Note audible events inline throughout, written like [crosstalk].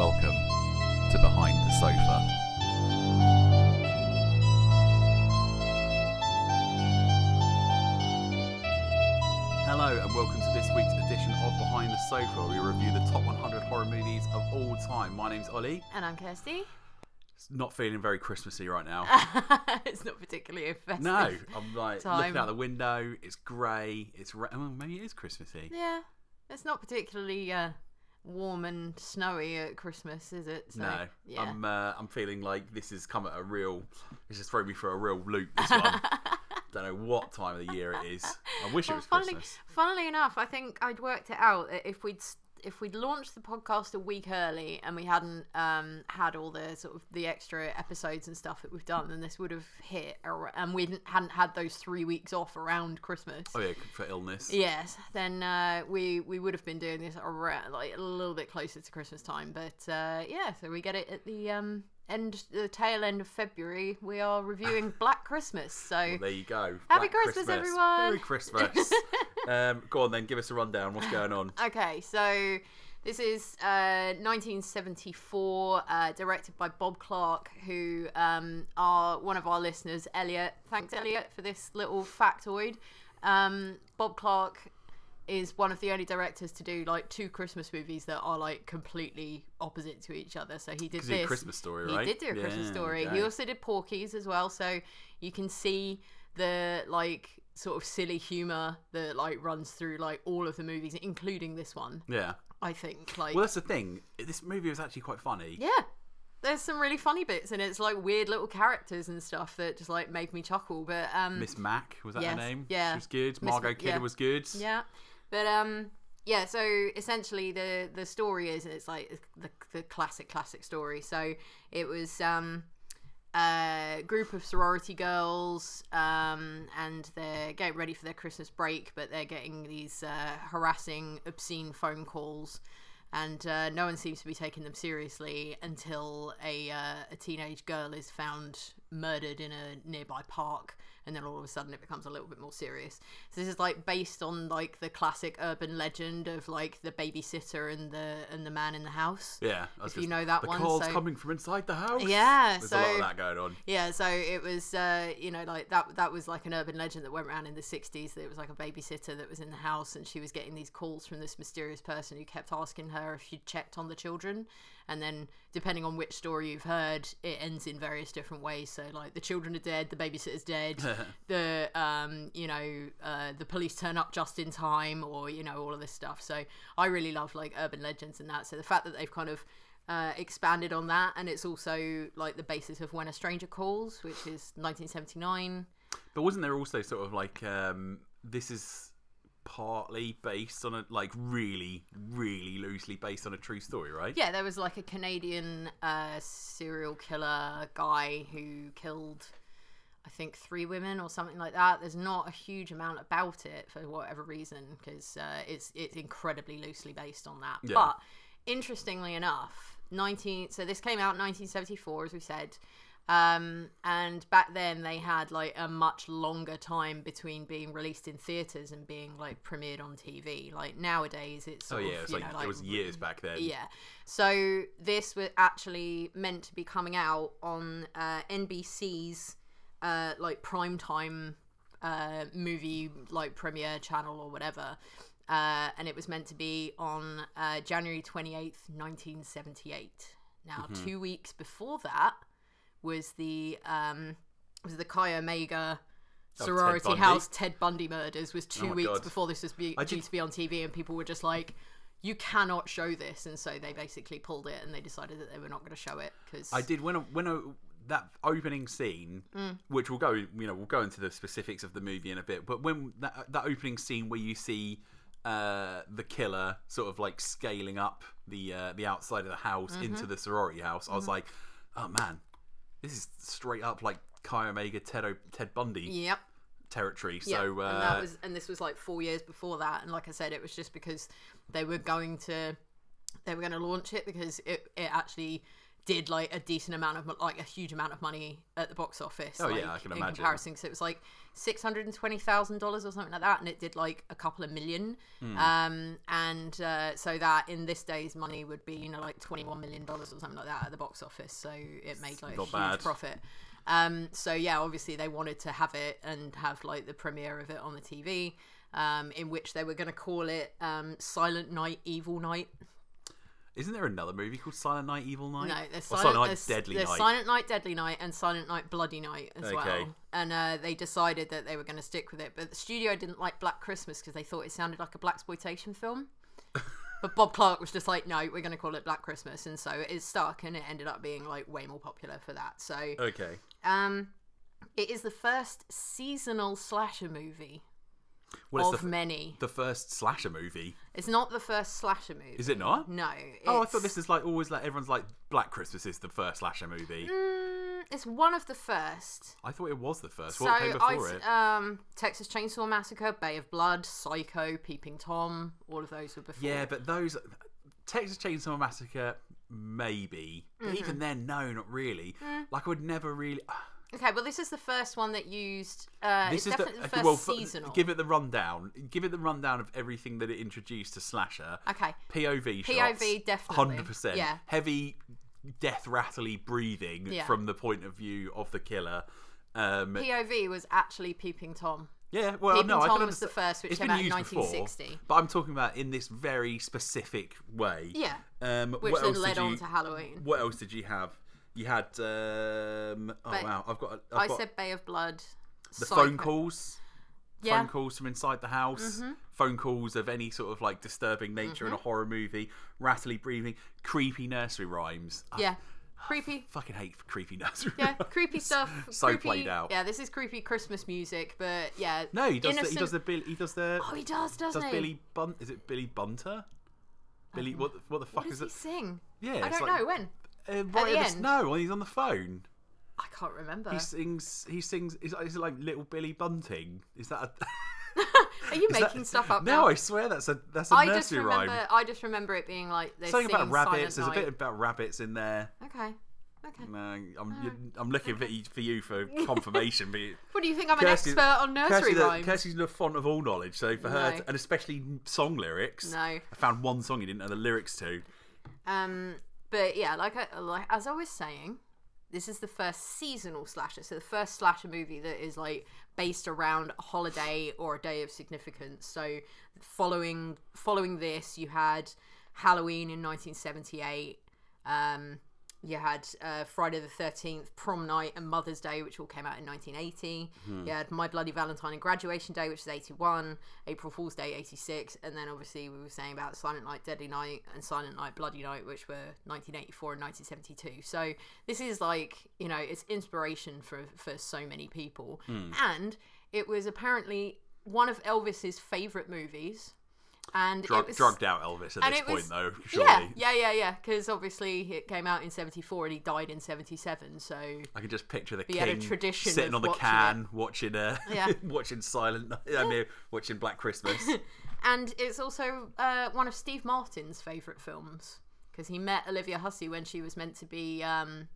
Welcome to Behind the Sofa. Hello, and welcome to this week's edition of Behind the Sofa. where We review the top 100 horror movies of all time. My name's Ollie. And I'm Kirsty. It's not feeling very Christmassy right now. [laughs] it's not particularly a festive. No, I'm like Time. looking out the window. It's grey. It's ra- well, maybe it is Christmassy. Yeah, it's not particularly uh, warm and snowy at Christmas, is it? So, No, Yeah. I'm uh, I'm feeling like this has come at a real. This has thrown me for a real loop. This one. [laughs] Don't know what time of the year it is. I wish it was funnily, Christmas. funnily enough, I think I'd worked it out that if we'd if we'd launched the podcast a week early and we hadn't um, had all the sort of the extra episodes and stuff that we've done, then this would have hit, ar- and we hadn't- hadn't had those three weeks off around Christmas. Oh yeah, for illness. Yes, then uh, we we would have been doing this around like a little bit closer to Christmas time, but uh, yeah, so we get it at the um, end, the tail end of February. We are reviewing [laughs] Black Christmas, so Well, there you go. Happy Black Christmas, everyone. Merry Christmas. [laughs] um, go on then, give us a rundown. What's going on? okay, so this is uh, 1974, uh, directed by Bob Clark, who um, are one of our listeners, Elliot. Thanks, Elliot, for this little factoid. Um, Bob Clark is one of the only directors to do like two Christmas movies that are like completely opposite to each other. So he did he this. Christmas story, He right? did do a Christmas story. okay. He also did Porky's as well, so you can see the like sort of silly humor that like runs through like all of the movies, including this one. Yeah. I think like Well, that's the thing. This movie was actually quite funny. yeah. There's some really funny bits and it's like weird little characters and stuff that just like make me chuckle. But um Miss Mac was that Yes, her name? yeah. she was good. Margot Kidder yeah. was good. Yeah, but um, yeah. So essentially, the the story is it's like the the classic classic story. So it was um a group of sorority girls um and they're getting ready for their Christmas break, but they're getting these uh, harassing, obscene phone calls. And uh, no one seems to be taking them seriously until a uh, a teenage girl is found murdered in a nearby park, and then all of a sudden it becomes a little bit more serious. So this is like based on like the classic urban legend of like the babysitter and the and the man in the house. Yeah, If you know that the one, call's so- coming from inside the house. Yeah, there's a lot of so- that going on. Yeah, so it was, uh, you know, like that. That was like an urban legend that went around in the '60s. That it was like a babysitter that was in the house, and she was getting these calls from this mysterious person who kept asking her if she'd checked on the children. And then, depending on which story you've heard, it ends in various different ways. So, like the children are dead, the babysitter's dead, [laughs] the um, you know, uh, the police turn up just in time, or you know, all of this stuff. So, I really love like urban legends and that. So the fact that they've kind of uh, expanded on that, and it's also like the basis of When a Stranger Calls, which is 1979. But wasn't there also sort of like um, this is partly based on a like really, really loosely based on a true story, right? Yeah, there was like a Canadian uh, serial killer guy who killed, I think, three women or something like that. There's not a huge amount about it for whatever reason because uh, it's it's incredibly loosely based on that. Yeah. But interestingly enough, 19 so this came out in 1974, as we said. Um, and back then they had like a much longer time between being released in theaters and being like premiered on TV. Like nowadays, it's Oh yeah, of, it's like, know, it was years back then. yeah. So this was actually meant to be coming out on uh, NBC's uh, like primetime uh, movie like premiere channel or whatever. Uh, and it was meant to be on uh, January 28th, 1978. Now, Mm-hmm. two weeks before that was the um, was the Chi Omega Oh, Ted sorority house Ted Bundy murders was two Oh weeks God. before this was be, due to be on TV, and people were just like, "You cannot show this," and so they basically pulled it, and they decided that they were not going to show it because I did when I, when I, that opening scene, Mm. which we'll go, you know, we'll go into the specifics of the movie in a bit. But when that that opening scene where you see uh, the killer sort of like scaling up the uh, the outside of the house Mm-hmm. into the sorority house, I was like, oh man, this is straight up like Chi Omega Ted O- Ted Bundy Yep. territory. Yeah, So uh, and that was and this was like four years before that, and like I said, it was just because they were going to they were going to launch it because it it actually did like a decent amount of like a huge amount of money at the box office. Oh, yeah, I can in imagine. comparison, so it was like six hundred and twenty thousand dollars or something like that, and it did like a couple of million. Hmm. Um, and uh, so that in this day's money would be you know like twenty one million dollars or something like that at the box office. So it made like a huge bad. profit. Um, so yeah, obviously they wanted to have it and have like the premiere of it on the TV. Um, in which they were going to call it um, Silent Night, Evil Night. Isn't there another movie called Silent Night, Evil Night? No, there's Or Silent, Night, there's, Deadly there's Night. Silent Night, Deadly Night, and Silent Night, Bloody Night as well. Okay. well. And uh, they decided that they were going to stick with it, but the studio didn't like Black Christmas because they thought it sounded like a black exploitation film. [laughs] but Bob Clark was just like, no, we're going to call it Black Christmas, and so it stuck, and it ended up being like way more popular for that. So, Okay. um, it is the first seasonal slasher movie Well, of the, many. the first slasher movie. It's not the first slasher movie. Is it not? No. Oh, I thought this is like always like everyone's like Black Christmas is the first slasher movie. Mm, it's one of the first. I thought it was the first. So What came before I, it? um, Texas Chainsaw Massacre, Bay of Blood, Psycho, Peeping Tom, all of those were before. Yeah, but those Texas Chainsaw Massacre, maybe. Mm-hmm. even then, no, not really. Mm. Like I would never really. Okay, well, this is the first one that used. Uh, This it's is definitely the, okay, first well, seasonal. Give it the rundown. Give it the rundown of everything that it introduced to slasher. Okay, POV shots. POV definitely. Hundred percent. Yeah. Heavy, death rattly breathing Yeah. from the point of view of the killer. Um, POV was actually Peeping Tom. yeah, well, Peeping no, I Tom can was the first, which it's came out in used before, 1960. but I'm talking about in this very specific way. Yeah, Um, which what then else led did on you, to Halloween. What else did you have? You had. Um, oh But wow! I've got. I've I got said Bay of Blood. the Psycho. phone calls. Yeah. Phone calls from inside the house. Mm-hmm. Phone calls of any sort of like disturbing nature in a horror movie. Rattly breathing. Creepy nursery rhymes. I Yeah, creepy. fucking hate creepy nursery. Yeah, rhymes. creepy [laughs] stuff. So creepy, played out. Yeah, this is creepy Christmas music, but yeah. No, he does. The, he does the. Bill, he does the. Oh, he does, doesn't does he? Billy Bunt? Is it Billy Bunter? Billy, what? the- What the fuck What is does he it? sing? Yeah, I don't like- know when. Uh, right the at end? no, when he's on the phone, I can't remember. he sings. He sings. Is, is it like Little Billy Bunting? Is that? A, [laughs] [laughs] Are you is that- making stuff up No, now? I swear that's a that's a I just nursery remember. rhyme. I just remember it being like they Something about rabbits. There's a bit about rabbits in there. Okay. Okay. No, I'm I'm looking for you, for you for [laughs] confirmation. But What do you think? I'm an expert on nursery Kirsty, the, rhymes. Kirsty's the font of all knowledge. So for her, No. to- and especially song lyrics. No. I found one song you didn't know the lyrics to. Um, but yeah, like I, like as I was saying, this is the first seasonal slasher. So the first slasher movie that is like based around a holiday or a day of significance. So following following this, you had Halloween in 1978. Um, you had uh, Friday the 13th, Prom Night, and Mother's Day, which all came out in 1980. You had My Bloody Valentine and Graduation Day, which is 81, April Fool's Day, 86, and then obviously we were saying about Silent Night, Deadly Night, and Silent Night, Bloody Night, which were 1984 and 1972. So this is like, you know, it's inspiration for, for so many people. And it was apparently one of Elvis's favourite movies. And Drug, it was, drugged out Elvis at this point, was- though. Surely, yeah, yeah, yeah, yeah. Because obviously it came out in '74 and he died in '77. So I can just picture the had king tradition sitting on the watching can, watching uh, [laughs] Yeah. [laughs] watching Silent. I mean, watching Black Christmas. [laughs] and it's also uh, one of Steve Martin's favourite films because he met Olivia Hussey when she was meant to be um,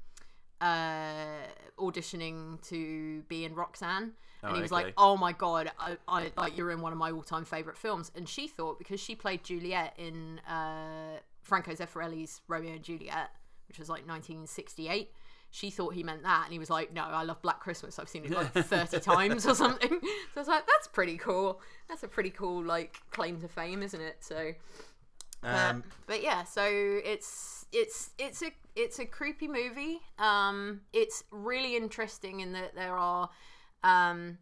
uh, auditioning to be in Roxanne, and Oh, he was okay. like, "Oh my god, I, I like you're in one of my all-time favourite films." And she thought because she played Juliet in uh, Franco Zeffirelli's Romeo and Juliet, which was like 1968. She thought he meant that, and he was like, "No, I love Black Christmas. I've seen it like [laughs] 30 times or something." So I was like, "That's pretty cool. That's a pretty cool like claim to fame, isn't it?" So, but, Um, but yeah, so it's it's it's a it's a creepy movie. Um, it's really interesting in that there are, um,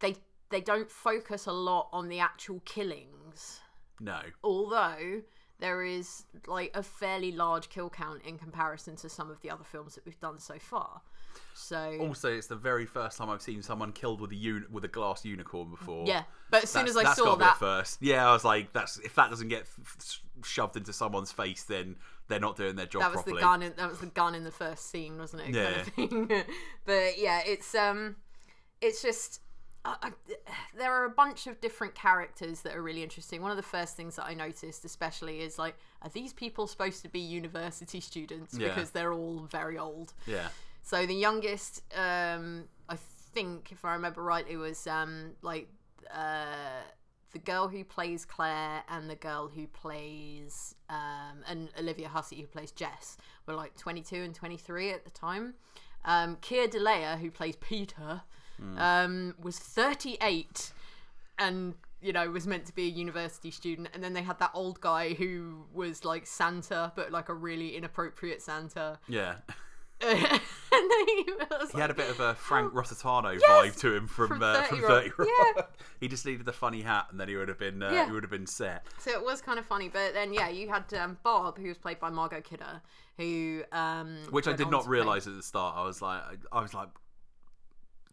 they they don't focus a lot on the actual killings, no, although there is like a fairly large kill count in comparison to some of the other films that we've done so far. So also it's the very first time I've seen someone killed with a uni- with a glass unicorn before. yeah, but as soon That's- as I that's saw that, first. Yeah, I was like, that's if that doesn't get f- shoved into someone's face, then they're not doing their job that was properly. the gun. In, that was the gun in the first scene, wasn't it? Kind of thing. [laughs] but yeah, it's um, it's just I, there are a bunch of different characters that are really interesting. One of the first things that I noticed, especially, is like, are these people supposed to be university students Yeah. because they're all very old? Yeah. So the youngest, um, I think, if I remember right, it was um, like uh, the girl who plays Claire and the girl who plays um, and Olivia Hussey who plays Jess were like 22 and 23 at the time. Um, Keir Dullea, who plays Peter, um, was 38 and you know was meant to be a university student and then they had that old guy who was like santa but like a really inappropriate santa Yeah. [laughs] and then he was He had a bit of a Frank Rossitano Yes! vibe to him from From uh, 30 from Rock. Thirty Rock. Yeah. [laughs] he just needed the funny hat, and then he would have been uh, Yeah. he would have been set. So it was kind of funny, but then yeah, you had um, Bob, who was played by Margot Kidder, who um, Which I did not play- realise at the start. I was like, I was like,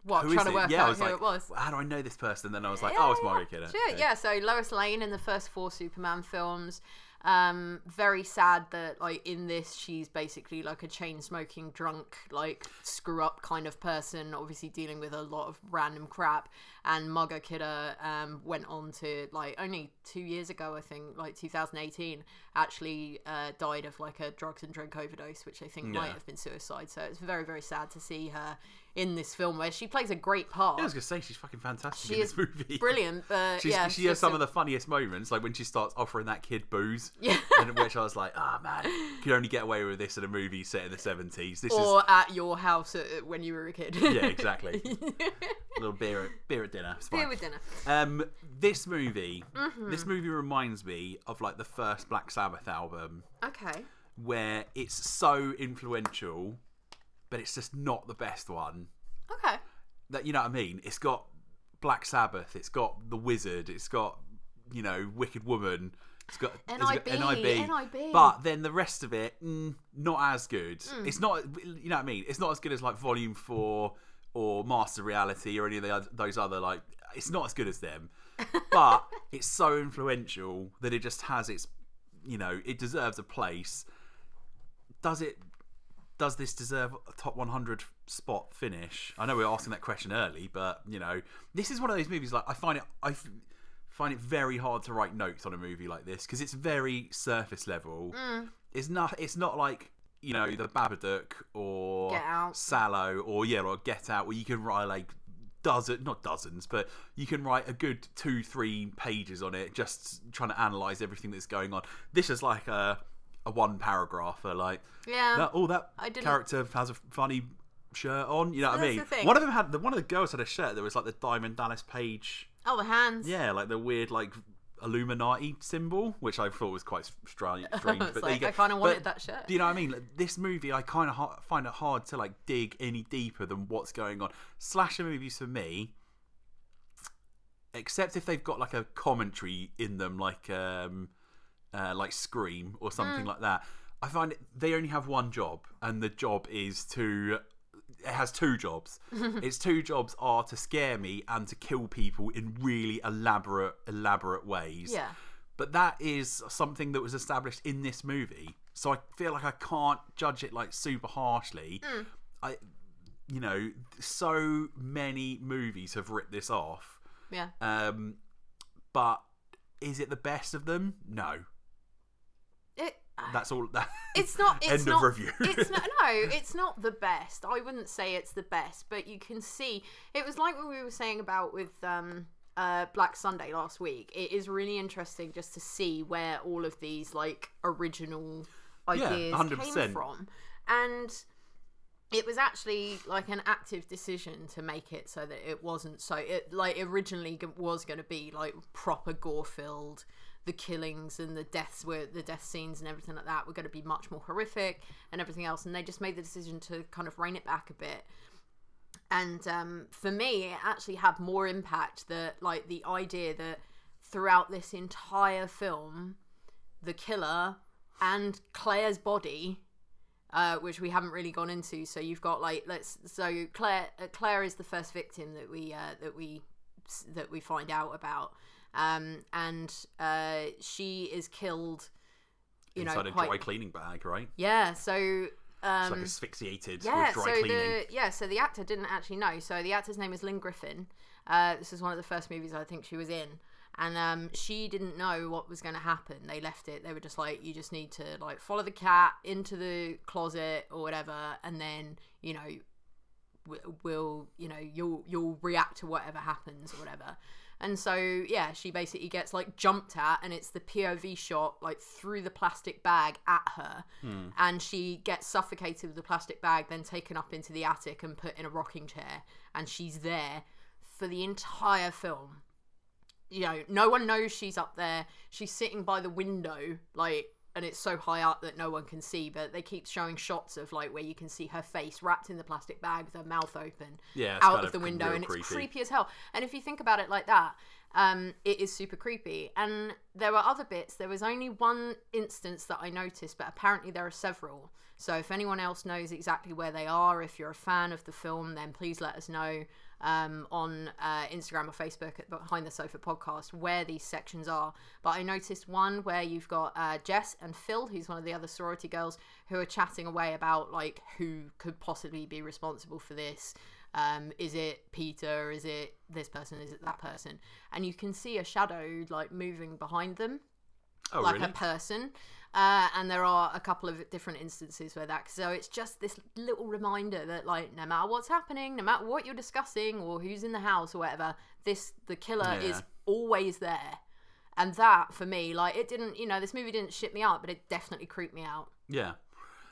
What trying to it? work yeah, out I was who like, it was. how do I know this person? Then I was like, Yeah, oh, it's yeah, Margot Kidder. Sure, Okay. yeah. So Lois Lane in the first four Superman films. Um, very sad that like in this she's basically like a chain smoking drunk like screw up kind of person obviously dealing with a lot of random crap and Margot Kidder um, went on to like only two years ago I think like 2018 actually uh, died of like a drugs and drug overdose which I think might have been suicide so it's very very sad to see her in this film where she plays a great part Yeah, I was gonna say she's fucking fantastic she in this is movie. [laughs] brilliant but She's, yeah she has some a- of the funniest moments, like when she starts offering that kid booze. [laughs] Yeah. in which I was like, ah man, you could only get away with this in a movie set in the seventies. This or at your house uh, when you were a kid. yeah, exactly. [laughs] a little beer, at, beer at dinner. Beer with dinner. Um, this movie, Mm-hmm. this movie reminds me of like the first Black Sabbath album, Okay. where it's so influential, but it's just not the best one. Okay. That you know what I mean? It's got Black Sabbath, it's got The Wizard, it's got you know Wicked Woman. It's got, it's got NIB, NIB. but then the rest of it, mm, not as good. Mm. It's not, you know what I mean? It's not as good as like Volume Four or Master Reality or any of the oth- those other like. It's not as good as them, [laughs] but it's so influential that it just has its, you know, it deserves a place. Does it? Does this deserve a top 100 spot finish? I know we were asking that question early, but you know, this is one of those movies. Like I find it, I f- find it very hard to write notes on a movie like this because it's very surface level. Mm. It's not. It's not like you know the Babadook or Get Out. Sallow or yeah or Get Out where you can write like dozen not dozens but you can write a good two three pages on it just trying to analyze everything that's going on this is like a a one paragraph for like Yeah. that, oh that character has a funny shirt on you know what i mean one of them had the one of the girls had a shirt that was like the diamond dallas page Oh, the hands. yeah like the weird like illuminati symbol which i thought was quite strange, [laughs] strange but there like, you go. I kind of wanted But- that shirt. do you know what I mean? Like, this movie, I kind of ha- find it hard to like dig any deeper than what's going on. Slasher movies for me, except if they've got like a commentary in them, like um, uh, like Scream or something like that. I find it, they only have one job, and the job is to. It has two jobs. [laughs] its two jobs are to scare me and to kill people in really elaborate, elaborate ways Yeah. but that is something that was established in this movie so i feel like i can't judge it like super harshly i you know so many movies have ripped this off Yeah. um but is it the best of them no It. that's all that [laughs] It's not. It's end not, of review it's not. No, [laughs] it's not the best. I wouldn't say it's the best, but you can see it was like what we were saying about with um uh Black Sunday last week. It is really interesting just to see where all of these like original Yeah, ideas 100%. came from, and it was actually like an active decision to make it so that it wasn't so it like originally was going to be like proper gore filled the killings and the deaths were the death scenes and everything like that were going to be much more horrific and everything else and they just made the decision to kind of rein it back a bit and um, for me it actually had more impact that like the idea that throughout this entire film the killer and claire's body uh, which we haven't really gone into. So you've got like let's so Claire uh, Claire is the first victim that we uh, that we that we find out about, um, and uh, she is killed. You inside know, a dry cleaning bag right yeah. So it's like asphyxiated Um, Yeah, with dry so cleaning. the yeah, so the actor didn't actually know. So the actor's name is Lynn Griffin. Uh, this is one of the first movies I think she was in, and um, she didn't know what was going to happen. They left it. They were just like, you just need to like follow the cat into the closet or whatever, and then you know, w- will you know you'll you'll react to whatever happens or whatever. And so yeah, she basically gets like jumped at, and it's the POV shot like through the plastic bag at her, hmm. and she gets suffocated with the plastic bag, then taken up into the attic and put in a rocking chair, and she's there for the entire film. You know, no one knows she's up there. She's sitting by the window, like, and it's so high up that no one can see. But they keep showing shots of like where you can see her face wrapped in the plastic bag with her mouth open Yeah, out kind of the window, and it's creepy. creepy as hell. And if you think about it like that, um, it is super creepy. And there were other bits. There was only one instance that I noticed, but apparently there are several. So if anyone else knows exactly where they are, if you're a fan of the film, then please let us know um, on uh, Instagram or Facebook at Behind the Sofa Podcast where these sections are. But I noticed one where you've got uh, Jess and Phil, who's one of the other sorority girls, who are chatting away about like who could possibly be responsible for this. Um, is it Peter? Is it this person? Is it that person? And you can see a shadow like moving behind them oh, like really? a person. Uh, and there are a couple of different instances where that. So it's just this little reminder that, like, no matter what's happening, no matter what you're discussing or who's in the house or whatever, this the killer Yeah. is always there. And that for me, like, it didn't, you know, this movie didn't shit me out, but it definitely creeped me out. yeah.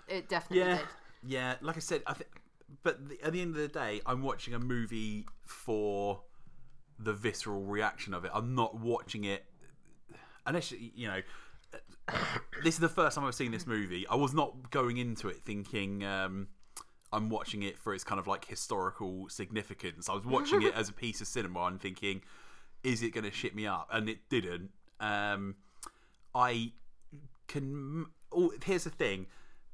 It definitely Yeah, did. yeah. Like I said, I think, but the, at the end of the day, I'm watching a movie for the visceral reaction of it. I'm not watching it unless you you know. This is the first time I've seen this movie. I was not going into it thinking um, I'm watching it for its kind of like historical significance. I was watching it [laughs] as a piece of cinema and thinking, is it going to shit me up? And it didn't. Um, I can. Oh, here's the thing.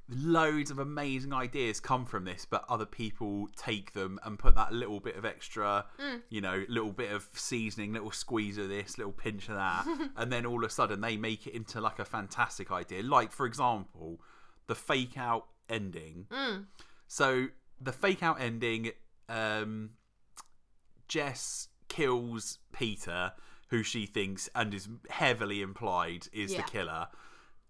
Loads of amazing ideas come from this, but other people take them and put that little bit of extra, you know, little bit of seasoning, little squeeze of this, little pinch of that, [laughs] and then all of a sudden they make it into like a fantastic idea. Like, for example, the fake out ending. So the fake out ending, um, Jess kills Peter, who she thinks and is heavily implied is Yeah. the killer.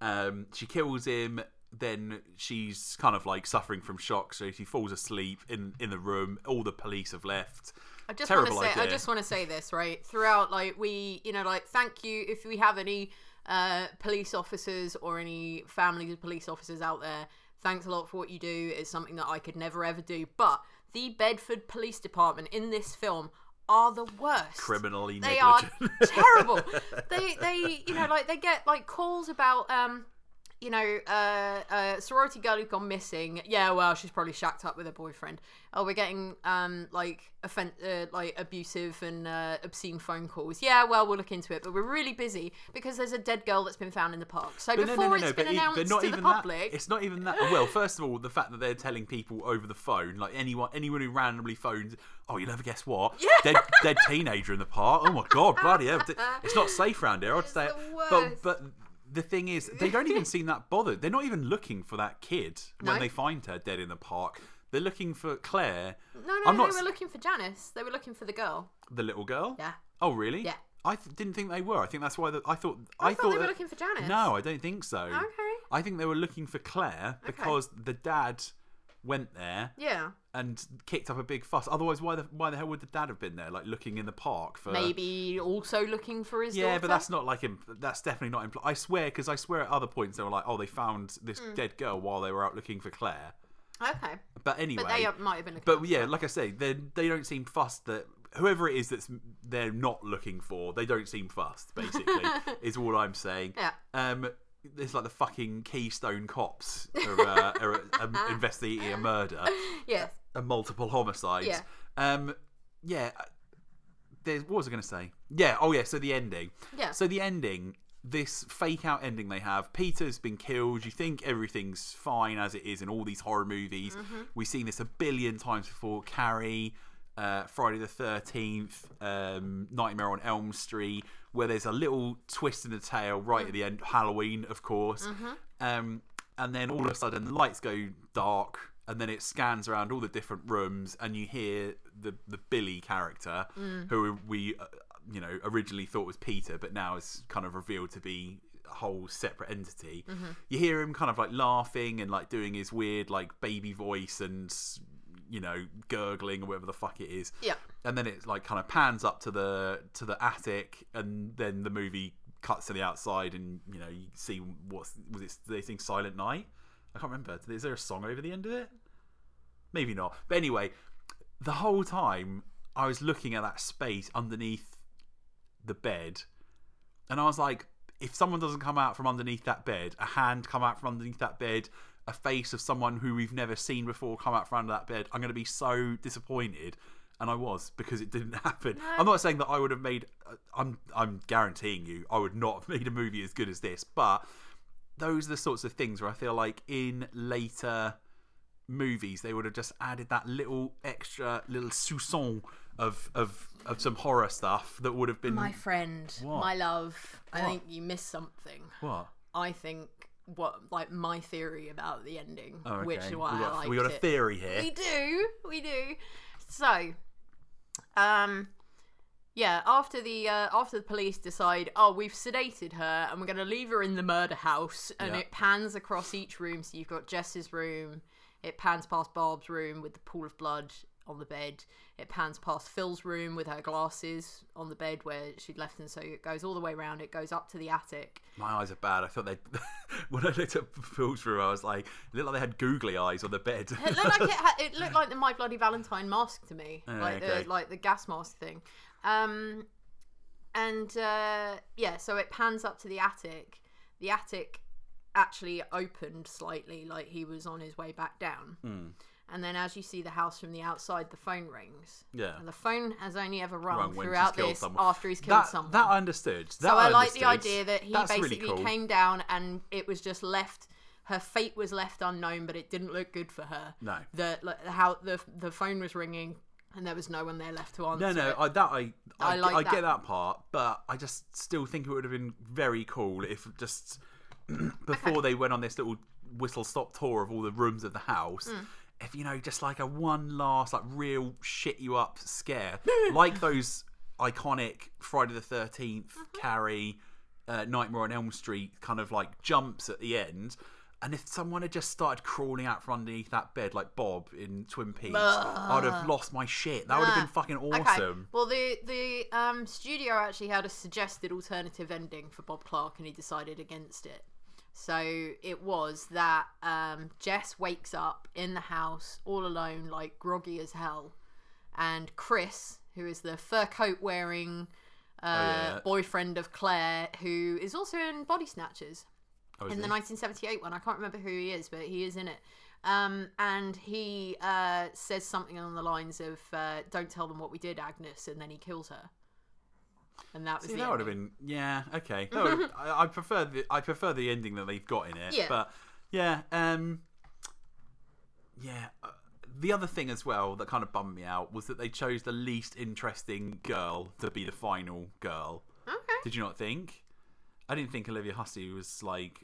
Um, she kills him. Then she's kind of like suffering from shock, so she falls asleep in in the room. All the police have left. I just want to say, I just want to say this right throughout. Like we, you know, like thank you if we have any uh, police officers or any families of police officers out there. Thanks a lot for what you do. It's something that I could never ever do. But the Bedford Police Department in this film are the worst. Criminally They are [laughs] terrible. They, they, you know, like they get like calls about, um, you know, uh, a sorority girl who's gone missing. Yeah, well, she's probably shacked up with her boyfriend. Oh, we're getting um like offen- uh, like abusive and uh, obscene phone calls. Yeah, well, we'll look into it, but we're really busy because there's a dead girl that's been found in the park. So But before it's been but it- announced but not to the public, That, it's not even that. Well, first of all, the fact that they're telling people over the phone, like anyone, anyone who randomly phones, oh, you'll never guess what? [laughs] Yeah. Dead, dead teenager in the park. Oh my god, bloody hell! [laughs] It's not safe around here. I'd It's say. But but the thing is, they don't even seem that bothered. They're not even looking for that kid when No. they find her dead in the park. They're looking for Claire, no, no, I'm they not were s- looking for Janice. They were looking for the girl. the little girl. Yeah. Oh really? Yeah. I th- didn't think they were. I think that's why the, I thought. I, I, thought, they were that- looking for Janice. No, I don't think so. Okay. I think they were looking for Claire because the dad went there Yeah. and kicked up a big fuss. Otherwise, why the why the hell would the dad have been there, like looking in the park for? Maybe also looking for his Yeah, daughter. but that's not like him. That's definitely not implied. I swear, because I swear at other points they were like, "Oh, they found this Hmm. dead girl while they were out looking for Claire." okay. But anyway, But they might have been but yeah, like I say, they they don't seem fussed that whoever it is that's they're not looking for, they don't seem fussed. Basically, [laughs] is all I'm saying. Yeah. Um, it's like the fucking Keystone cops are, uh, are [laughs] um, investigating a murder, yes. a multiple homicides. Yeah. Um, yeah. There's what was I going to say? Yeah. Oh yeah. So the ending. Yeah. So the ending, this fake out ending they have. Peter's been killed. You think everything's fine as it is in all these horror movies. Mm-hmm. We've seen this a billion times before. Carrie, uh, Friday the Thirteenth, um, Nightmare on Elm Street, where there's a little twist in the tail right Mm. at the end. Halloween, of course. Mm-hmm. Um, and then all of a sudden the lights go dark, and then it scans around all the different rooms, and you hear the the Billy character, who we uh, you know originally thought was Peter, but now is kind of revealed to be a whole separate entity. You hear him kind of like laughing and like doing his weird like baby voice and you know gurgling or whatever the fuck it is. Yeah. and then it like kind of pans up to the to the attic and then the movie cuts to the outside and you know you see what was it they sing silent night? I can't remember. Is there a song over the end of it? Maybe not. But anyway the whole time i was looking at that space underneath the bed and i was like if someone doesn't come out from underneath that bed a hand come out from underneath that bed a face of someone who we've never seen before come out from under that bed i'm going to be so disappointed and I was because it didn't [laughs] happen. I'm not saying that I would have made. uh, I'm I'm guaranteeing you, I would not have [laughs] made a movie as good as this. But those are the sorts of things where I feel like in later movies they would have just added that little extra little soupçon of of of some horror stuff that would have been My friend, What? my love, I think you missed something. what. I think what like my theory about the ending, Oh, okay. which is why we I got, liked we got a it. theory here. We do, we do. So, um, yeah. After the uh, after the police decide, oh, we've sedated her and we're going to leave her in the murder house, and Yeah. it pans across each room. So you've got Jess's room. It pans past Bob's room with the pool of blood on the bed. It pans past Phil's room with her glasses on the bed where she'd left them. So it goes all the way around. It goes up to the attic. My eyes are bad. I thought they [laughs] when I looked at Phil's room, I was like, it looked like they had googly eyes on the bed. It looked like it, [laughs] ha- it looked like the My Bloody Valentine mask to me, like okay. the like the gas mask thing. Um, and uh, yeah, so it pans up to the attic. The attic actually opened slightly, like he was on his way back down. Hmm. And then, as you see the house from the outside, the phone rings. Yeah. And the phone has only ever rung Rung throughout this someone. after he's killed that, someone. That I understood. That So I, like the idea that he That's basically really cool. came down and it was just left. Her fate was left unknown, but it didn't look good for her. No. The like, how the the phone was ringing and there was no one there left to answer. No, no. I, that I, I, I like I that. get that part, but I just still think it would have been very cool if just [clears throat] before they went on this little whistle stop tour of all the rooms of the house. Hmm. If you know, just like a one last, like real shit you up scare, like those iconic Friday the 13th, Mm-hmm. Carrie, uh, Nightmare on Elm Street kind of like jumps at the end. And if someone had just started crawling out from underneath that bed like Bob in Twin Peaks, I'd have lost my shit. That would have been fucking awesome. Okay. Well, the the um, studio actually had a suggested alternative ending for Bob Clark, and he decided against it. So it was that um, Jess wakes up in the house all alone, like groggy as hell, and Chris, who is the fur coat wearing uh, Oh, yeah. boyfriend of Claire, who is also in Body Snatchers Oh, in the 1978 one. I can't remember who he is, but he is in it. Um, and he uh, says something along the lines of uh, "Don't tell them what we did, Agnes," and then he kills her. And that was See, that would have been yeah okay. Would- [laughs] I, I prefer the I prefer the ending that they've got in it. Yeah. But yeah, um, yeah. uh, The other thing as well that kind of bummed me out was that they chose the least interesting girl to be the final girl. Okay. Did you not think? I didn't think Olivia Hussey was like.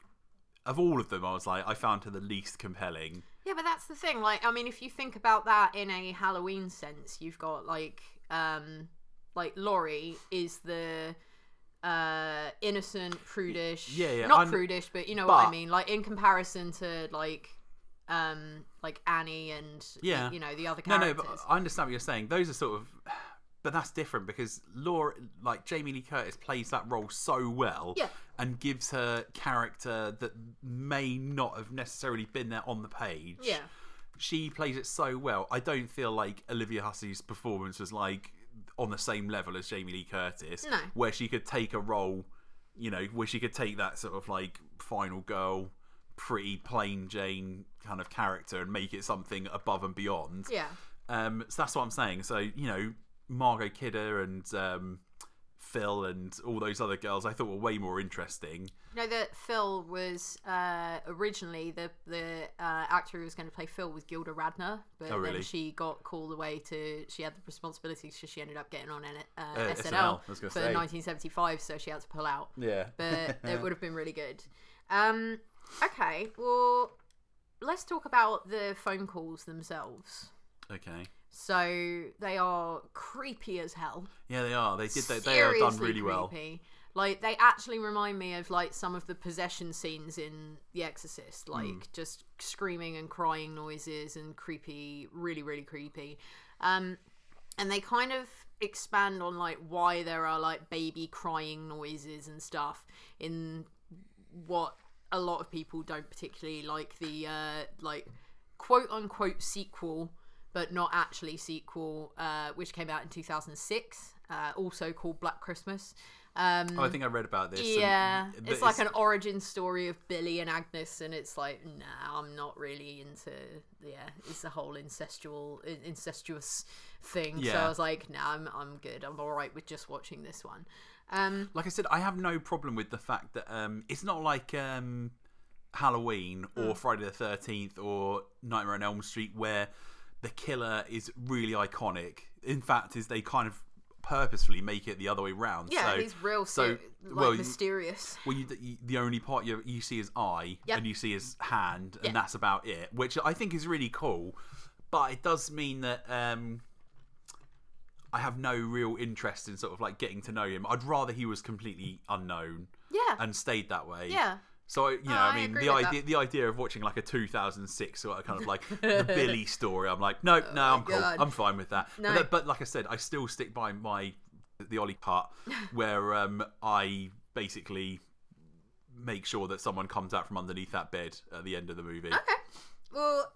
Of all of them, I was like, I found her the least compelling. Yeah, but that's the thing. Like, I mean, if you think about that in a Halloween sense, you've got like, um, like Laurie is the uh innocent, prudish. Yeah, yeah, Not I'm- prudish, but you know what I mean. Like in comparison to like, um, like Annie and Yeah. you know the other characters. No, no, but I understand what you're saying. Those are sort of, but that's different because Laura, like Jamie Lee Curtis, plays that role so well, Yeah. and gives her character that may not have necessarily been there on the page. Yeah. she plays it so well. I don't feel like Olivia Hussey's performance was like on the same level as Jamie Lee Curtis, No. where she could take a role, you know, where she could take that sort of like final girl, pretty plain Jane kind of character and make it something above and beyond. Yeah. Um, so that's what I'm saying. So you know, Margot Kidder and um, Phil and all those other girls, I thought were way more interesting. You know that Phil was uh, originally the the uh, actor who was going to play Phil was Gilda Radner, but Oh, really? then she got called away to she had the responsibilities, so she ended up getting on N- uh, Uh, SNL, SNL, for say. 1975, so she had to pull out. Yeah, But [laughs] it would have been really good. Um, Okay, well, let's talk about the phone calls themselves. Okay. So they are creepy as hell. Yeah, they are. They did. They, they are done really well. creepy. Like they actually remind me of like some of the possession scenes in The Exorcist, Hmm. like just screaming and crying noises and creepy, really, really creepy. Um, and they kind of expand on like why there are like baby crying noises and stuff in what a lot of people don't particularly like the uh, like quote unquote sequel, but not actually sequel, uh, which came out in 2006, uh, also called Black Christmas. Um, Oh, I think I read about this. yeah, but it's like an origin story of Billy and Agnes, and it's like, nah, I'm not really into. Yeah, it's a whole incestual, incestuous thing. So Yeah. I was like, nah, I'm, I'm good. I'm all right with just watching this one. Um, like I said, I have no problem with the fact that um, it's not like um, Halloween or Friday the Thirteenth or Nightmare on Elm Street where the killer is really iconic. In fact, is they kind of purposefully make it the other way round. yeah, so, he's real, so like well, you- mysterious. Well, you, you, the only part you, you see is eye Yep. and you see his hand, and that's about it. Which I think is really cool, but it does mean that um, I have no real interest in sort of like getting to know him. I'd rather he was completely unknown Yeah, and stayed that way. yeah. So you know, I I mean, the idea that. the idea of watching like a 2006 sort of kind of like [laughs] the Billy story, I'm like, no, no, I'm cool. God. I'm fine with that. No. But, that- but like I said, I still stick by my the Ollie part [laughs] where um, I basically make sure that someone comes out from underneath that bed at the end of the movie. Okay. Well,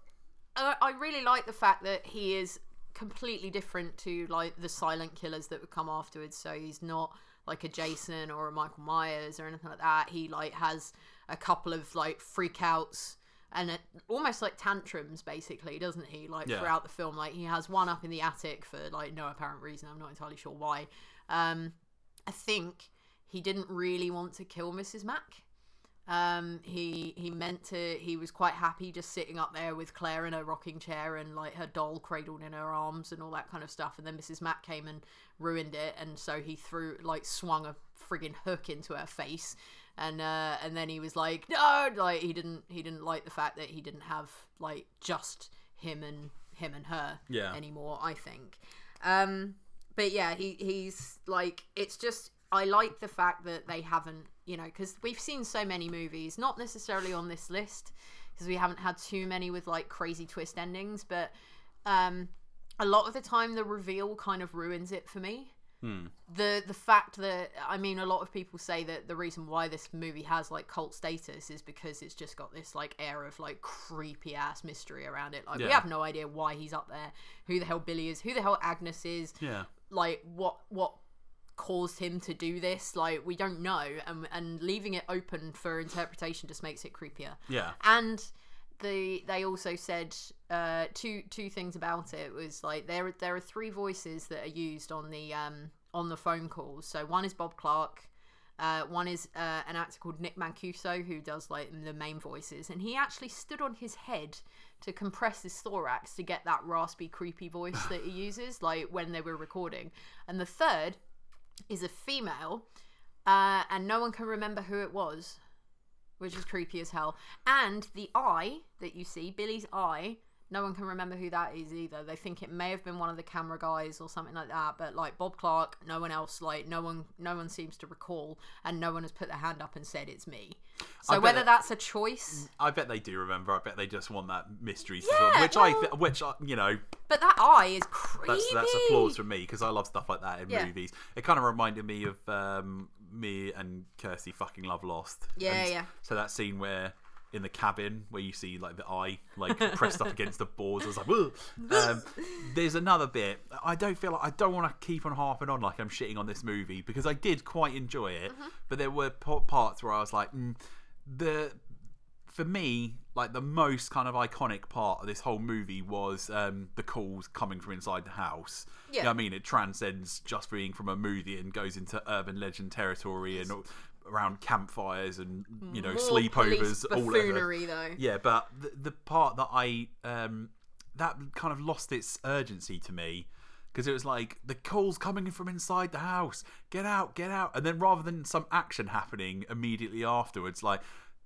I I really like the fact that he is completely different to like the silent killers that would come afterwards. So he's not like a Jason or a Michael Myers or anything like that. He like has a couple of like freakouts and it, almost like tantrums, basically, doesn't he? Like Yeah. throughout the film, like he has one up in the attic for like no apparent reason. I'm not entirely sure why. Um, I think he didn't really want to kill Mrs. Mack. Um, he he meant to. He was quite happy just sitting up there with Claire in a rocking chair and like her doll cradled in her arms and all that kind of stuff. And then Mrs. Mack came and ruined it, and so he threw like swung a friggin' hook into her face. And uh, and then he was like, no, like he didn't he didn't like the fact that he didn't have like just him and him and her Yeah. anymore. I think. Um, but yeah, he he's like it's just I like the fact that they haven't, you know, because we've seen so many movies, not necessarily on this list, because we haven't had too many with like crazy twist endings, but um, a lot of the time the reveal kind of ruins it for me. Hmm. The the fact that I mean, a lot of people say that the reason why this movie has like cult status is because it's just got this like air of like creepy ass mystery around it. Like we have no idea why he's up there, who the hell Billy is, who the hell Agnes is, Yeah. like what what caused him to do this like we don't know and and leaving it open for interpretation just makes it creepier Yeah. and the they also said uh two two things about it was like there there are three voices that are used on the um on the phone calls. So one is bob clark uh, one is uh, an actor called Nick Mancuso who does like the main voices, and he actually stood on his head to compress his thorax to get that raspy, creepy voice that he [sighs] uses, like when they were recording. And the third is a female, uh, and no one can remember who it was, which is creepy as hell. And the eye that you see, Billy's eye, no one can remember who that is either. They think it may have been one of the camera guys or something like that, but like Bob Clark, no one else, like no one, no one seems to recall, and no one has put their hand up and said it's me. So bet whether that's a choice, I bet they do remember. I bet they just want that mystery, Yeah, solve, which I, th- which I, you know, but that eye is creepy. that's that's applause from me because I love stuff like that in Yeah. movies. It kind of reminded me of um, me and Kirsty fucking love Lost. Yeah, And yeah. So that scene where in the cabin where you see like the eye like pressed up against the boards, I was like, um, [laughs] there's another bit. I don't feel like I don't want to keep on harping on like I'm shitting on this movie because I did quite enjoy it, Mm-hmm. but there were parts where I was like, mm, the for me, like the most kind of iconic part of this whole movie was um, the calls coming from inside the house. You know Yeah. I mean, it transcends just being from a movie and goes into urban legend territory and around campfires and you know More sleepovers. all over. though. Yeah, but the, the part that I um, that kind of lost its urgency to me because it was like the calls coming from inside the house, get out, get out, and then rather than some action happening immediately afterwards, like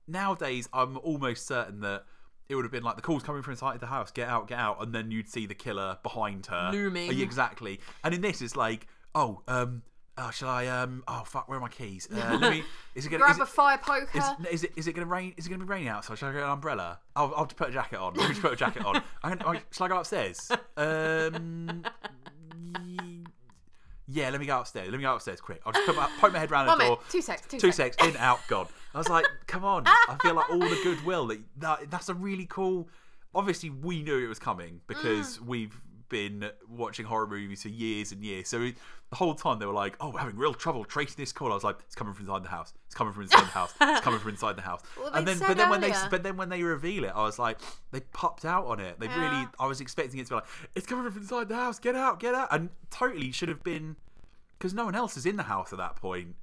nowadays I'm almost certain that it would have been like the calls coming from inside the house, get out, get out, and then you'd see the killer behind her Looming. Exactly. And in this, it's like, oh, um, oh, shall I? Um, oh fuck, where are my keys? Uh, [laughs] let me. Is it gonna? Grab is a it, fire poker. is, is it is it gonna rain? Is it gonna be raining outside? Shall I get an umbrella? I'll, I'll just put a jacket on. [laughs] Let me just put a jacket on. I, I, shall I go upstairs? Um, [laughs] yeah, let me go upstairs. Let me go upstairs quick. I'll just put my, poke my head round the door. Two secs. Two, Two secs. in, out, gone. I was like, come on. I feel like all the goodwill that, that that's a really cool. Obviously, we knew it was coming because Mm. we've been watching horror movies for years and years. So the whole time they were like, "Oh, we're having real trouble tracing this call." I was like, "It's coming from inside the house. It's coming from inside the house. It's coming from inside the house." Well, and then, but then when they, but then when they reveal it, I was like, they popped out on it. They really, I was expecting it to be like, "It's coming from inside the house. Get out, get out," and totally should have been because no one else is in the house at that point.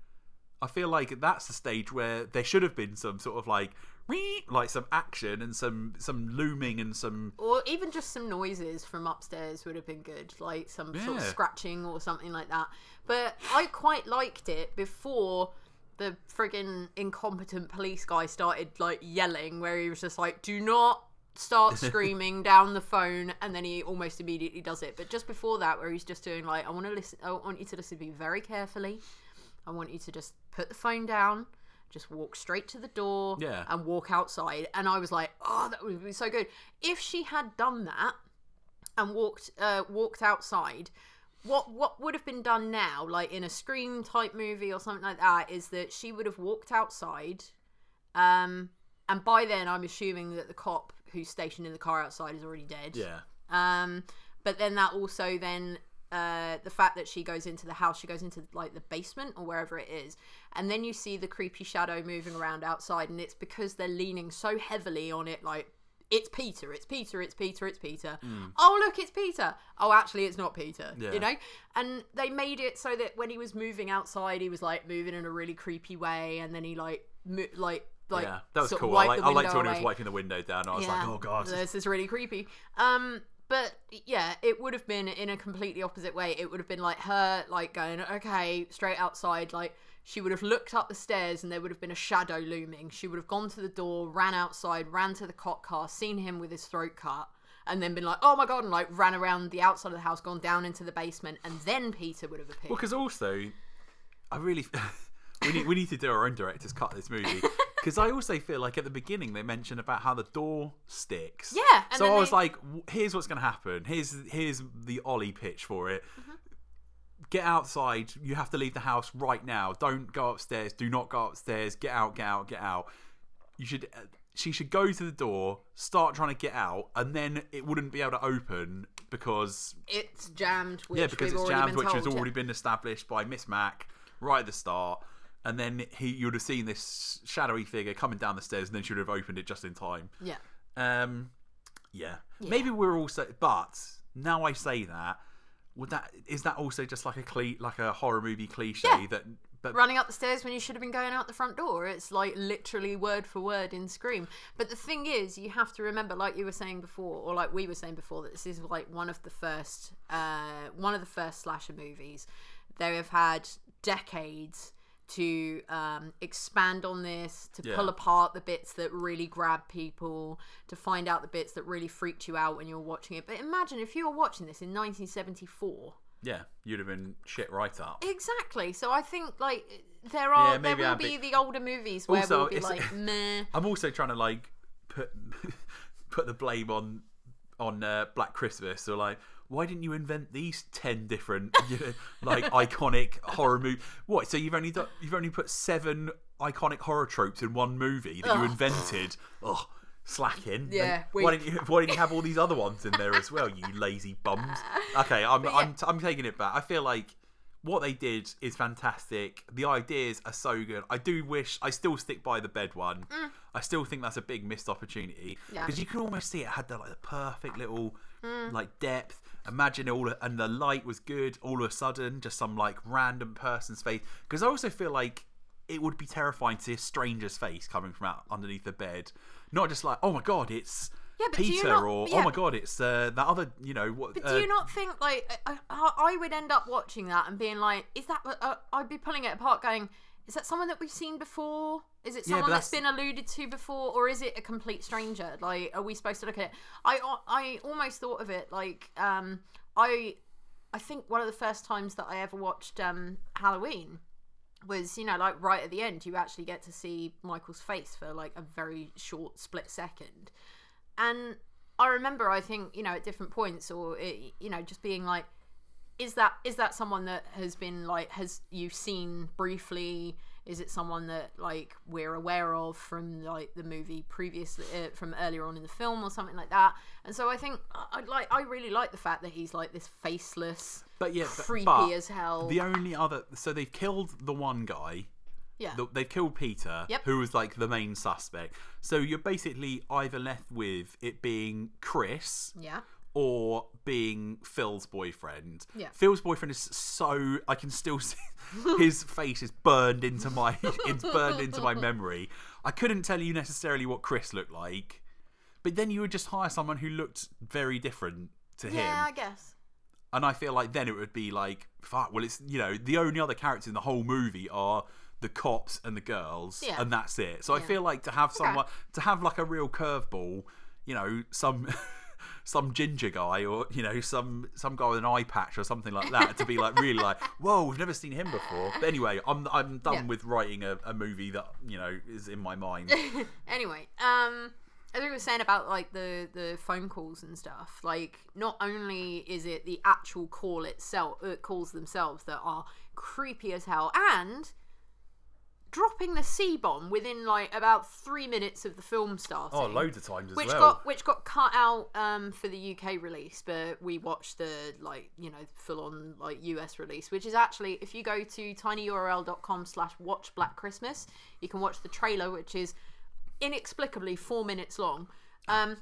I feel like that's the stage where there should have been some sort of like, like some action and some some looming and some Or even just some noises from upstairs would have been good, like some sort of scratching or something like that. But I quite liked it before the friggin' incompetent police guy started like yelling, where he was just like, "Do not." Start [laughs] screaming down the phone, and then he almost immediately does it. But just before that, where he's just doing like, "I want to listen. I want you to listen to me very carefully. I want you to just put the phone down, just walk straight to the door, Yeah. and walk outside." And I was like, "Oh, that would be so good." If she had done that and walked uh, walked outside, what what would have been done now, like in a Scream type movie or something like that, is that she would have walked outside, um, and by then I'm assuming that the cop who's stationed in the car outside is already dead. yeah. Um, but then that also then uh, the fact that she goes into the house, she goes into like the basement or wherever it is, and then you see the creepy shadow moving around outside, and it's because they're leaning so heavily on it, like. It's Peter, it's Peter, it's Peter, it's Peter. Oh, look, it's Peter. Oh, actually, it's not Peter. Yeah. You know? And they made it so that when he was moving outside, he was like moving in a really creepy way, and then he like, mo- like, like, yeah, that was cool. I like, I liked when he was wiping the window down. I was like, oh god, this is really creepy. Um, but yeah, it would have been in a completely opposite way. It would have been like her, like going, okay, straight outside. Like she would have looked up the stairs, and there would have been a shadow looming. She would have gone to the door, ran outside, ran to the cop car, seen him with his throat cut. And then been like, oh my god, and like ran around the outside of the house, gone down into the basement, and then Peter would have appeared. Well, because also, I really [laughs] we need we need to do our own director's cut this movie [laughs] because I also feel like at the beginning they mentioned about how the door sticks. Yeah, and So I was they- like, here's what's going to happen. Here's here's the Ollie pitch for it. Mm-hmm. Get outside. You have to leave the house right now. Don't go upstairs. Do not go upstairs. Get out. Get out. Get out. You should. uh, She should go to the door, start trying to get out, and then it wouldn't be able to open because it's jammed. Which yeah, because it's jammed, been which has already been established by Miss Mac right at the start. And then he, you would have seen this shadowy figure coming down the stairs, and then she would have opened it just in time. Yeah. Um, yeah. Maybe we're also, but now I say that, would that is that also just like a cle- like a horror movie cliche Yeah. that? But running up the stairs when you should have been going out the front door. It's like literally word for word in Scream. But the thing is, you have to remember, like you were saying before, or like we were saying before, that this is like one of the first, uh, one of the first slasher movies. They have had decades to um, expand on this, to Yeah. pull apart the bits that really grab people, to find out the bits that really freaked you out when you were watching it. But imagine if you were watching this in 1974. yeah, you'd have been shit right up. Exactly. So I think like there are Yeah, there will I'm be the older movies where Also, we'll be it's- like [laughs] meh. I'm also trying to like put [laughs] put the blame on on uh, Black Christmas. So like, why didn't you invent these ten different you know, like [laughs] iconic horror movie? What? So you've only got, you've only put seven iconic horror tropes in one movie that you invented? Ugh. Slacking. Yeah, Why didn't you? Why didn't you have all these other ones in there as well? You lazy bums. [laughs] Okay, I'm But I'm I'm taking it back. I feel like what they did is fantastic. The ideas are so good. I do wish I still stick by the bed one. I still think that's a big missed opportunity Mm. Yeah. because you can almost see it had the like the perfect little Mm. like depth. Imagine all and the light was good. All of a sudden, just some like random person's face. Because I also feel like it would be terrifying to see a stranger's face coming from out underneath the bed, not just like oh my god, it's. Yeah, but do you Peter, not- or yeah. oh my god, it's uh, that other, you know what? But uh, do you not think like I, I, I would end up watching that and being like, is that? Uh, I'd be pulling it apart, going, is that someone that we've seen before? Is it someone but that's that's- been alluded to before, or is it a complete stranger? Like, are we supposed to look at it? I I almost thought of it like um I I think one of the first times that I ever watched um Halloween was you know like right at the end you actually get to see Michael's face for like a very short split second, and I remember I think you know at different points or it, you know just being like is that is that someone that has been like has you seen briefly is it someone that like we're aware of from like the movie previously uh, from earlier on in the film or something like that and so i think i like i really like the fact that he's like this faceless But yeah, but, creepy but as hell the only other so they've killed the one guy. yeah the- They've killed Peter, Yep. who was like the main suspect. So you're basically either left with it being Chris yeah or being Phil's boyfriend. Yeah. Phil's boyfriend is so I can still [laughs] see his face is burned into my it's burned into my memory. I couldn't tell you necessarily what Chris looked like, but then you would just hire someone who looked very different to him. yeah i guess And I feel like then it would be like, fuck, well, it's, you know, the only other characters in the whole movie are the cops and the girls, Yeah. and that's it. So I feel like to have someone, to have like a real curveball, you know, some. Some ginger guy, or you know, some some guy with an eye patch, or something like that, to be like really like, [laughs] whoa, we've never seen him before. But anyway, I'm I'm done Yeah. with writing a, a movie that you know is in my mind. [laughs] anyway, um, as we were saying about like the the phone calls and stuff, like not only is it the actual call itself, uh, calls themselves that are creepy as hell, and dropping the C bomb within like about three minutes of the film starting. Oh, loads of times as Which well. got which got cut out um, for the UK release, but we watched the like you know full on like US release, which is actually if you go to tinyurl.com slash watch Black Christmas, you can watch the trailer, which is inexplicably four minutes long, um,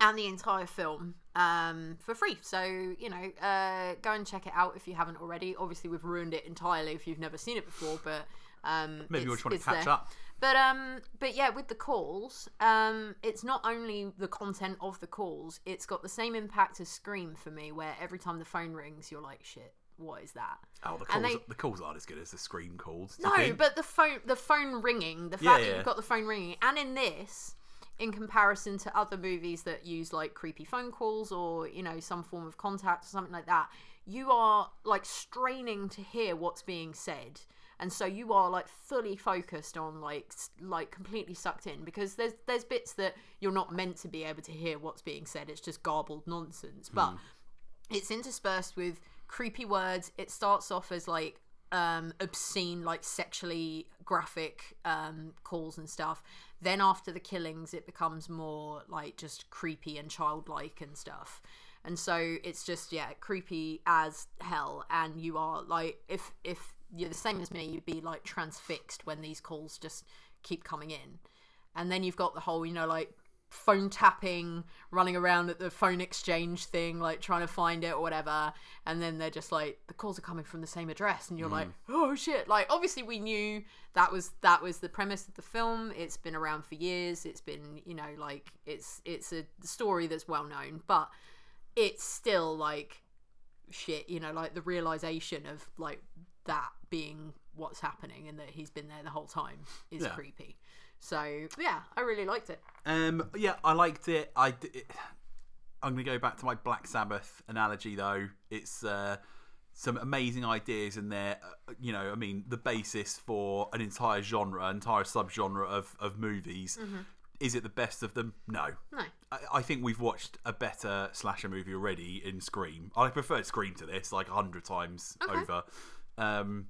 and the entire film um, for free. So you know, uh, go and check it out if you haven't already. Obviously, we've ruined it entirely if you've never seen it before, but um, Maybe you're trying to catch there. up. But um, but yeah, with the calls, um, it's not only the content of the calls; it's got the same impact as Scream for me, where every time the phone rings, you're like, "Shit, what is that?" Oh, the and calls, they- the calls aren't as good as the scream calls. No, think? but the phone, the phone ringing, the fact Yeah, that you've got the phone ringing, and in this, in comparison to other movies that use like creepy phone calls or you know some form of contact or something like that, you are like straining to hear what's being said, and so you are like fully focused on like like completely sucked in because there's there's bits that you're not meant to be able to hear what's being said. It's just garbled nonsense, but it's interspersed with creepy words. It starts off as like um, obscene, like sexually graphic um, calls and stuff. Then after the killings, it becomes more like just creepy and childlike and stuff. And so it's just yeah, creepy as hell. And you are like, if if you're the same as me, you'd be like transfixed when these calls just keep coming in. And then you've got the whole, you know, like phone tapping, running around at the phone exchange thing, like trying to find it or whatever. And then they're just like, the calls are coming from the same address, and you're like, mm. oh shit! Like obviously we knew that was that was the premise of the film. It's been around for years. It's been you know like it's it's a story that's well known, but it's still like shit. You know, like the realization of like that being what's happening and that he's been there the whole time is Yeah. creepy. So yeah, I really liked it. Um, yeah, I liked it. I. d- It, I'm gonna go back to my Black Sabbath analogy though. It's uh, some amazing ideas in there. Uh, you know, I mean, the basis for an entire genre, entire subgenre of of movies. Is it the best of them? No. No. I, I think we've watched a better slasher movie already in Scream. I prefer Scream to this, like a hundred times over. Um,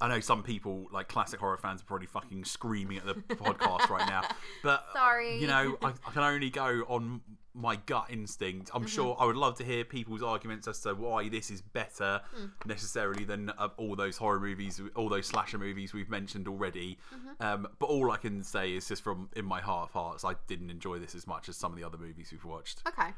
I know some people, like classic horror fans, are probably fucking screaming at the podcast right now. [laughs] But uh, Sorry. you know, I, I can only go on my gut instinct. Mm-hmm. I'm sure I would love to hear people's arguments as to why this is better Mm. necessarily than uh, all those horror movies, all those slasher movies we've mentioned already. Mm-hmm. Um, but all I can say is just from in my heart of hearts, I didn't enjoy this as much as some of the other movies we've watched. Okay.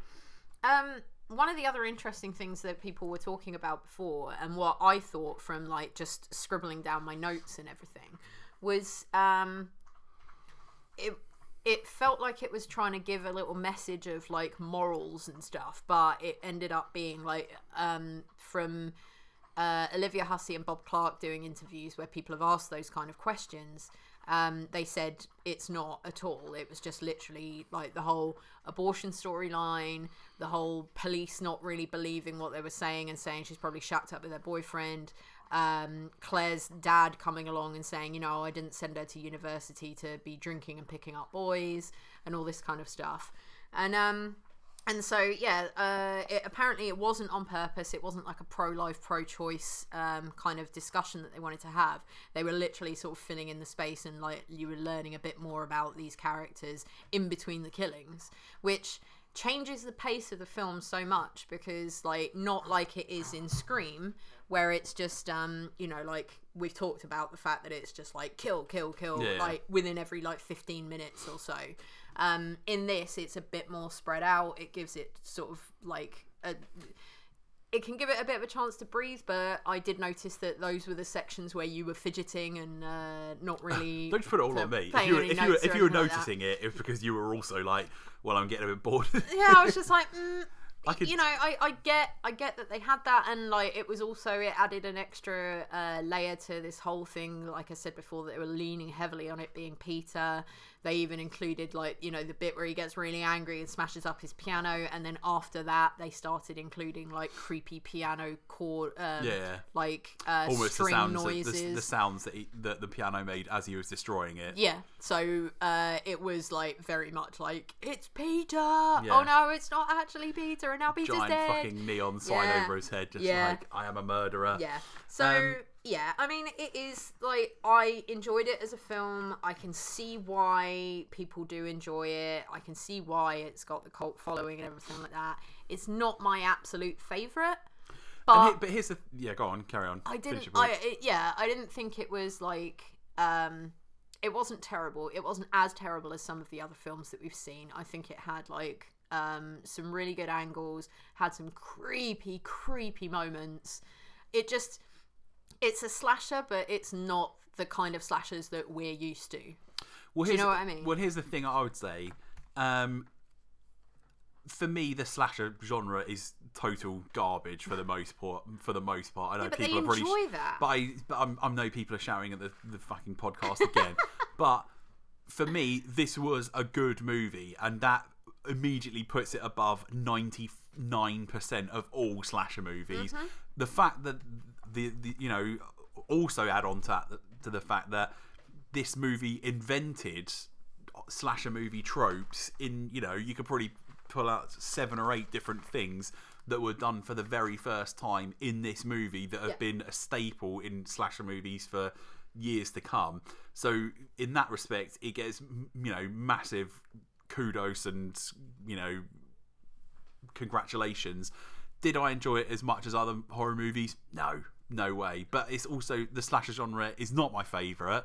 Um, one of the other interesting things that people were talking about before, and what I thought from like just scribbling down my notes and everything, was um, it it felt like it was trying to give a little message of like morals and stuff, but it ended up being like um, from uh, Olivia Hussey and Bob Clark doing interviews where people have asked those kind of questions, um, they said it's not at all. It was just literally like the whole abortion storyline, the whole police not really believing what they were saying and saying she's probably shacked up with her boyfriend. Um, Claire's dad coming along and saying, you know, I didn't send her to university to be drinking and picking up boys and all this kind of stuff. And um, and so yeah uh, it, apparently it wasn't on purpose. It wasn't like a pro-life pro-choice um, kind of discussion that they wanted to have. They were literally sort of filling in the space and like you were learning a bit more about these characters in between the killings which changes the pace of the film so much because like not like it is in scream where it's just um you know like we've talked about the fact that it's just like kill kill kill Yeah. like within every like 15 minutes or so um in this it's a bit more spread out it gives it sort of like a it can give it a bit of a chance to breathe but i did notice that those were the sections where you were fidgeting and uh, not really Don't just put it all on me. If you were, if you were, if you were anything like noticing it, it was because you were also like, well, I'm getting a bit bored. [laughs] yeah i was just like [laughs] mm, I could- you know I, I get i get that they had that and like it was also it added an extra uh, layer to this whole thing like i said before that they were leaning heavily on it being peter they even included like you know the bit where he gets really angry and smashes up his piano and then after that they started including like creepy piano chord um, Yeah. like uh, Almost the string sounds, that, the, the sounds that, he, that the piano made as he was destroying it. yeah, so uh, it was like very much like it's Peter. Oh no, it's not actually Peter, and now Peter's Giant dead. fucking neon sign Yeah. over his head, just Yeah. like I am a murderer. Yeah. So Um, yeah, I mean, it is like I enjoyed it as a film. I can see why people do enjoy it. I can see why it's got the cult following and everything like that. It's not my absolute favorite, but he- but here's the yeah. Go on, carry on. I didn't. I it, yeah, I didn't think it was like. um It wasn't terrible. It wasn't as terrible as some of the other films that we've seen. I think it had like um some really good angles, had some creepy, creepy moments. It just, it's a slasher, but it's not the kind of slashers that we're used to. Well, Do you know what I mean? Well, here's the thing I would say. Um, for me, the slasher genre is total garbage for the most part. For the most part, I know but they people are probably, enjoy that. but I, but I'm, I know people are shouting at the, the fucking podcast again. [laughs] but for me, this was a good movie, and that immediately puts it above ninety nine percent of all slasher movies. Mm-hmm. The fact that the, the you know also add on to that to the fact that this movie invented slasher movie tropes in you know you could probably pull out seven or eight different things that were done for the very first time in this movie that have Yeah. been a staple in slasher movies for years to come. So in that respect it gets you know massive kudos and you know congratulations. Did i enjoy it as much as other horror movies? No no way but it's also the slasher genre is not my favorite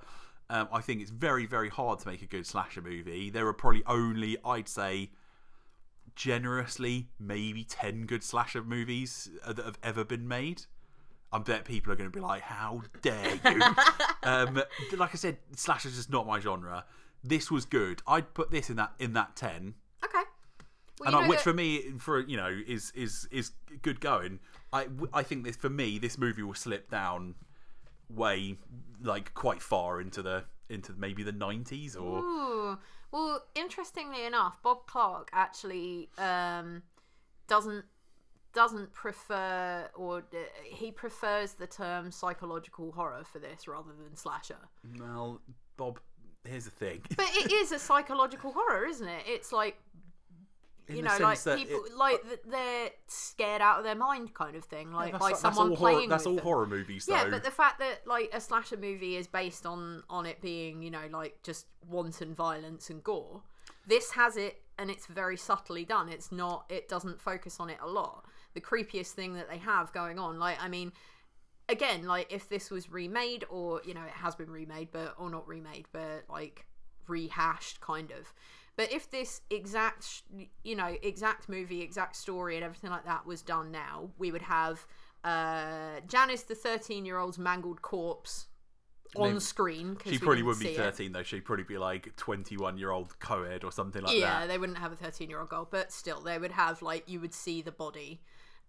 um, i think it's very very hard to make a good slasher movie there are probably only i'd say generously maybe 10 good slasher movies uh, that have ever been made I bet people are going to be like, "How dare you?" [laughs] um, like I said, slasher's just not my genre. This was good. I'd put this in that in that ten, okay. Well, and I, which that- for me, for you know, is is is good going. I I think this for me, this movie will slip down way like quite far into the into maybe the nineties or Ooh. Well, interestingly enough, Bob Clark actually um, doesn't doesn't prefer or uh, he prefers the term psychological horror for this rather than slasher. well, Bob. Here's the thing. But it is a psychological horror, isn't it? It's like you know, like people it- like they're scared out of their mind, kind of thing, like that's, by someone playing. horror, that's all them. horror movies, though. Yeah, but the fact that like a slasher movie is based on on it being, you know, like just wanton violence and gore. This has it and it's very subtly done. It's not it doesn't focus on it a lot. The creepiest thing that they have going on, like I mean again, like if this was remade or, you know, it has been remade but or not remade, but like rehashed kind of. But if this exact, you know, exact movie, exact story, and everything like that was done now, we would have uh, Janice, the thirteen-year-old's mangled corpse, on screen. She probably wouldn't be see it. 13 though. She'd probably be like 21 year old co-ed or something like yeah, that. Yeah, they wouldn't have a 13 year old girl, but still, they would have, like, you would see the body.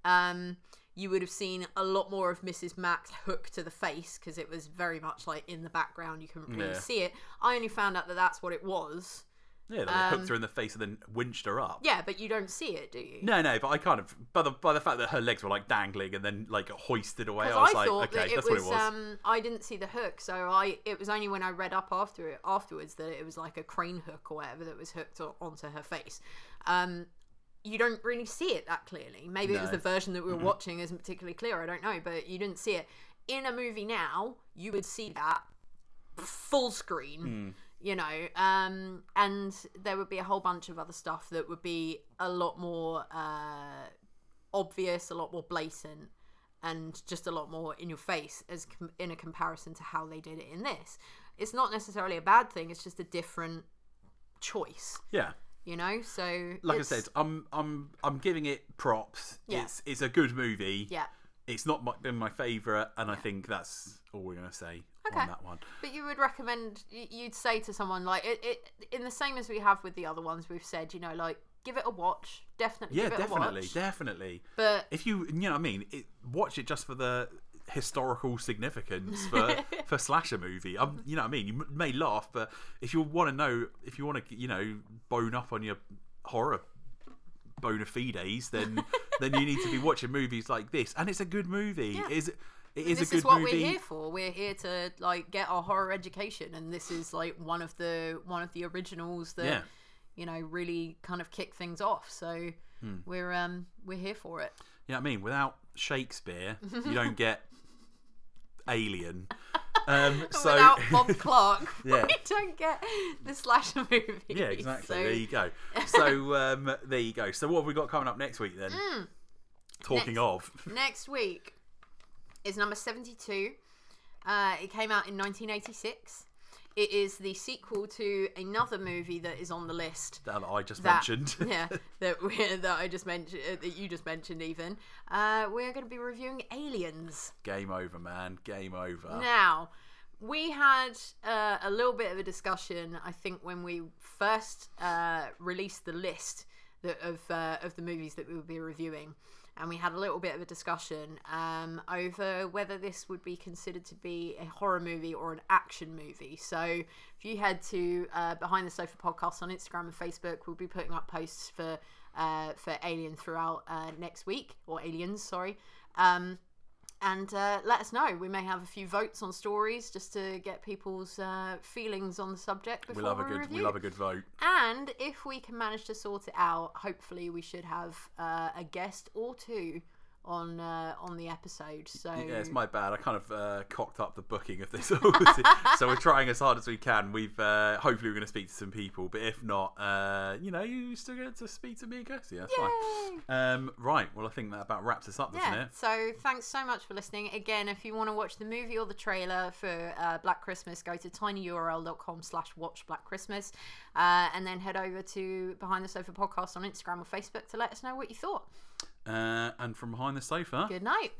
Um, you would have seen a lot more of Mrs. Max hook to the face because it was very much like in the background. You couldn't really Yeah. see it. I only found out that that's what it was. Yeah, they Um, hooked her in the face and then winched her up. Yeah, but you don't see it, do you? No, no, but I kind of by the by the fact that her legs were like dangling and then like hoisted away, I was I, like, thought okay, that it that's was, what it was. Um, I didn't see the hook, so I it was only when I read up after it afterwards that it was like a crane hook or whatever that was hooked onto her face. Um, you don't really see it that clearly. Maybe it was the version that we were watching isn't particularly clear. I don't know, but you didn't see it in a movie. Now you would see that full screen. Hmm. You know, um, and there would be a whole bunch of other stuff that would be a lot more uh, obvious, a lot more blatant, and just a lot more in your face as com- in a comparison to how they did it in this. It's not necessarily a bad thing. It's just a different choice, yeah, you know. So like it's- I said, I'm I'm I'm giving it props. Yeah. It's it's a good movie. yeah. It's not my, been my favorite, and I think that's all we're gonna say Okay. on that one. But you would recommend you'd say to someone like it, it in the same as we have with the other ones we've said, you know, like give it a watch, definitely. Yeah, give it a definitely, definitely. But If you you know what I mean, it, watch it just for the historical significance for [laughs] for slasher movie. Um, you know what I mean. You may laugh, but if you want to know, if you want to, you know, bone up on your horror bona fides, then [laughs] then you need to be watching movies like this. And it's a good movie. Yeah. It is it is this a good is what movie? we're here for. We're here to like get our horror education, and this is like one of the one of the originals that Yeah. you know really kind of kick things off. So Hmm. we're um we're here for it. You know what I mean? Without Shakespeare, you don't get Alien. [laughs] Um, so Without Bob [laughs] Clark, Yeah. we don't get the slasher movie. Yeah, exactly. So, There you go. [laughs] So um, there you go. So what have we got coming up next week then? Talking Next- of, next week is number 72. Uh, it came out in 1986. It is the sequel to another movie that is on the list. that I just That, mentioned. [laughs] yeah, [laughs] that we that I just mentioned, uh, that you just mentioned. Even uh, we're going to be reviewing Aliens. Game over, man. Game over. Now, we had uh, a little bit of a discussion, I think, when we first uh, released the list that, of uh, of the movies that we would be reviewing, and we had a little bit of a discussion um, over whether this would be considered to be a horror movie or an action movie. So, if you head to uh, Behind the Sofa podcast on Instagram and Facebook, we'll be putting up posts for uh, for Alien throughout uh, next week or Aliens, sorry. Um, and uh, let us know. We may have a few votes on stories just to get people's uh, feelings on the subject before we love a good. review. We love a good vote. And if we can manage to sort it out, hopefully we should have uh, a guest or two on uh, on the episode. So Yeah, it's my bad. I kind of uh, cocked up the booking of this, [laughs] [laughs] so we're trying as hard as we can. We've uh, hopefully we're going to speak to some people, but if not, uh, you know, you still get to speak to me and Kirsty. That's Yay! fine. Um, right. Well, I think that about wraps us up, doesn't yeah. it? So thanks so much for listening. Again, if you want to watch the movie or the trailer for uh, Black Christmas, go to tinyurl.com slash watch Black Christmas uh, and then head over to Behind the Sofa podcast on Instagram or Facebook to let us know what you thought. Uh, and from behind the sofa. Good night.